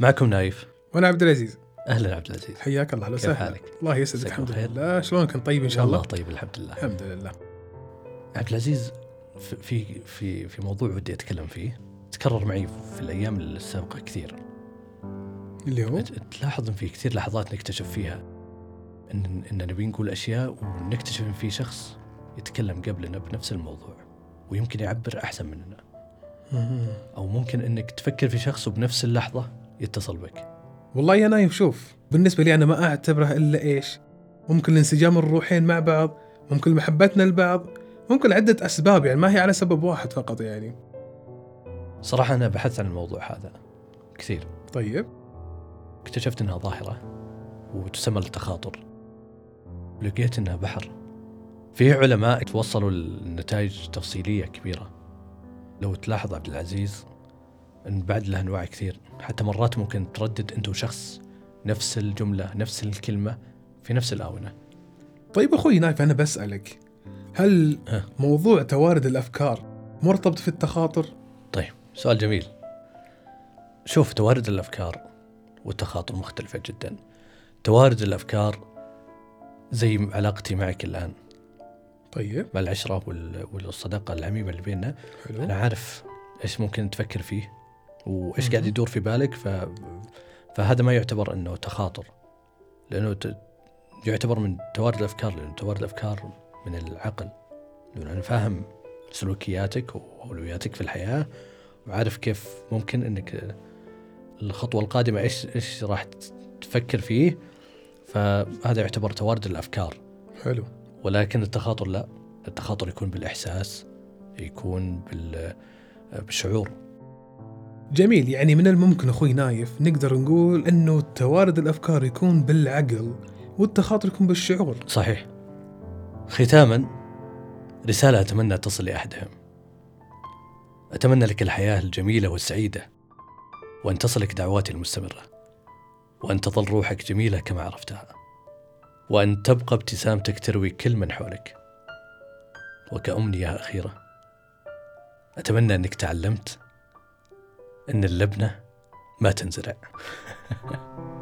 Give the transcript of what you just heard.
معكم نايف. وأنا عبد العزيز. أهلا عبد العزيز. حياك الله أهلا كيف وسهلا. حالك؟ الله يسعدك الحمد. لله. شلونك؟ طيب إن شاء الله؟ والله طيب الحمد لله. الحمد لله. عبد العزيز في في في موضوع ودي أتكلم فيه. تكرر معي في الأيام السابقة كثير. اللي هو؟ تلاحظ إن في كثير لحظات نكتشف فيها. إن إن نبي نقول أشياء ونكتشف إن في شخص يتكلم قبلنا بنفس الموضوع ويمكن يعبر أحسن مننا. أو ممكن إنك تفكر في شخص وبنفس اللحظة يتصل بك. والله يا نايف شوف بالنسبة لي أنا ما أعتبره إلا إيش ممكن الانسجام الروحين مع بعض ممكن محبتنا لبعض ممكن عدة أسباب يعني ما هي على سبب واحد فقط يعني. صراحة أنا بحثت عن الموضوع هذا كثير. طيب. اكتشفت إنها ظاهرة وتسمى التخاطر. لقيت إنها بحر. في علماء توصلوا لنتائج تفصيلية كبيرة. لو تلاحظ عبد العزيز إن بعد له أنواع كثير. حتى مرات ممكن تردد أنت وشخص نفس الجملة نفس الكلمة في نفس الآونة. طيب أخوي نايف أنا بسألك هل ها. موضوع توارد الأفكار مرتبط في التخاطر؟ طيب سؤال جميل. شوف توارد الأفكار والتخاطر مختلفة جدا. توارد الأفكار زي علاقتي معك الآن. طيب. مع العشرة وال- والصداقة العميمة اللي بيننا. حلو. أنا عارف إيش ممكن تفكر فيه. وإيش مهم. قاعد يدور في بالك؟ ف... فهذا ما يعتبر أنه تخاطر لأنه ت... يعتبر من توارد الأفكار لأنه توارد الأفكار من العقل. لأنه أنا فاهم سلوكياتك وأولوياتك في الحياة وعارف كيف ممكن أنك الخطوة القادمة إيش إيش راح تفكر فيه. فهذا يعتبر توارد الأفكار. حلو. ولكن التخاطر لا. التخاطر يكون بالإحساس يكون بال بالشعور. جميل يعني من الممكن أخوي نايف نقدر نقول إنه توارد الأفكار يكون بالعقل والتخاطر يكون بالشعور. صحيح. ختاما رسالة أتمنى تصل لأحدهم. أتمنى لك الحياة الجميلة والسعيدة وأن تصلك دعواتي المستمرة وأن تظل روحك جميلة كما عرفتها وأن تبقى ابتسامتك تروي كل من حولك. وكأمنية أخيرة أتمنى أنك تعلمت أن اللبنة ما تنزرع.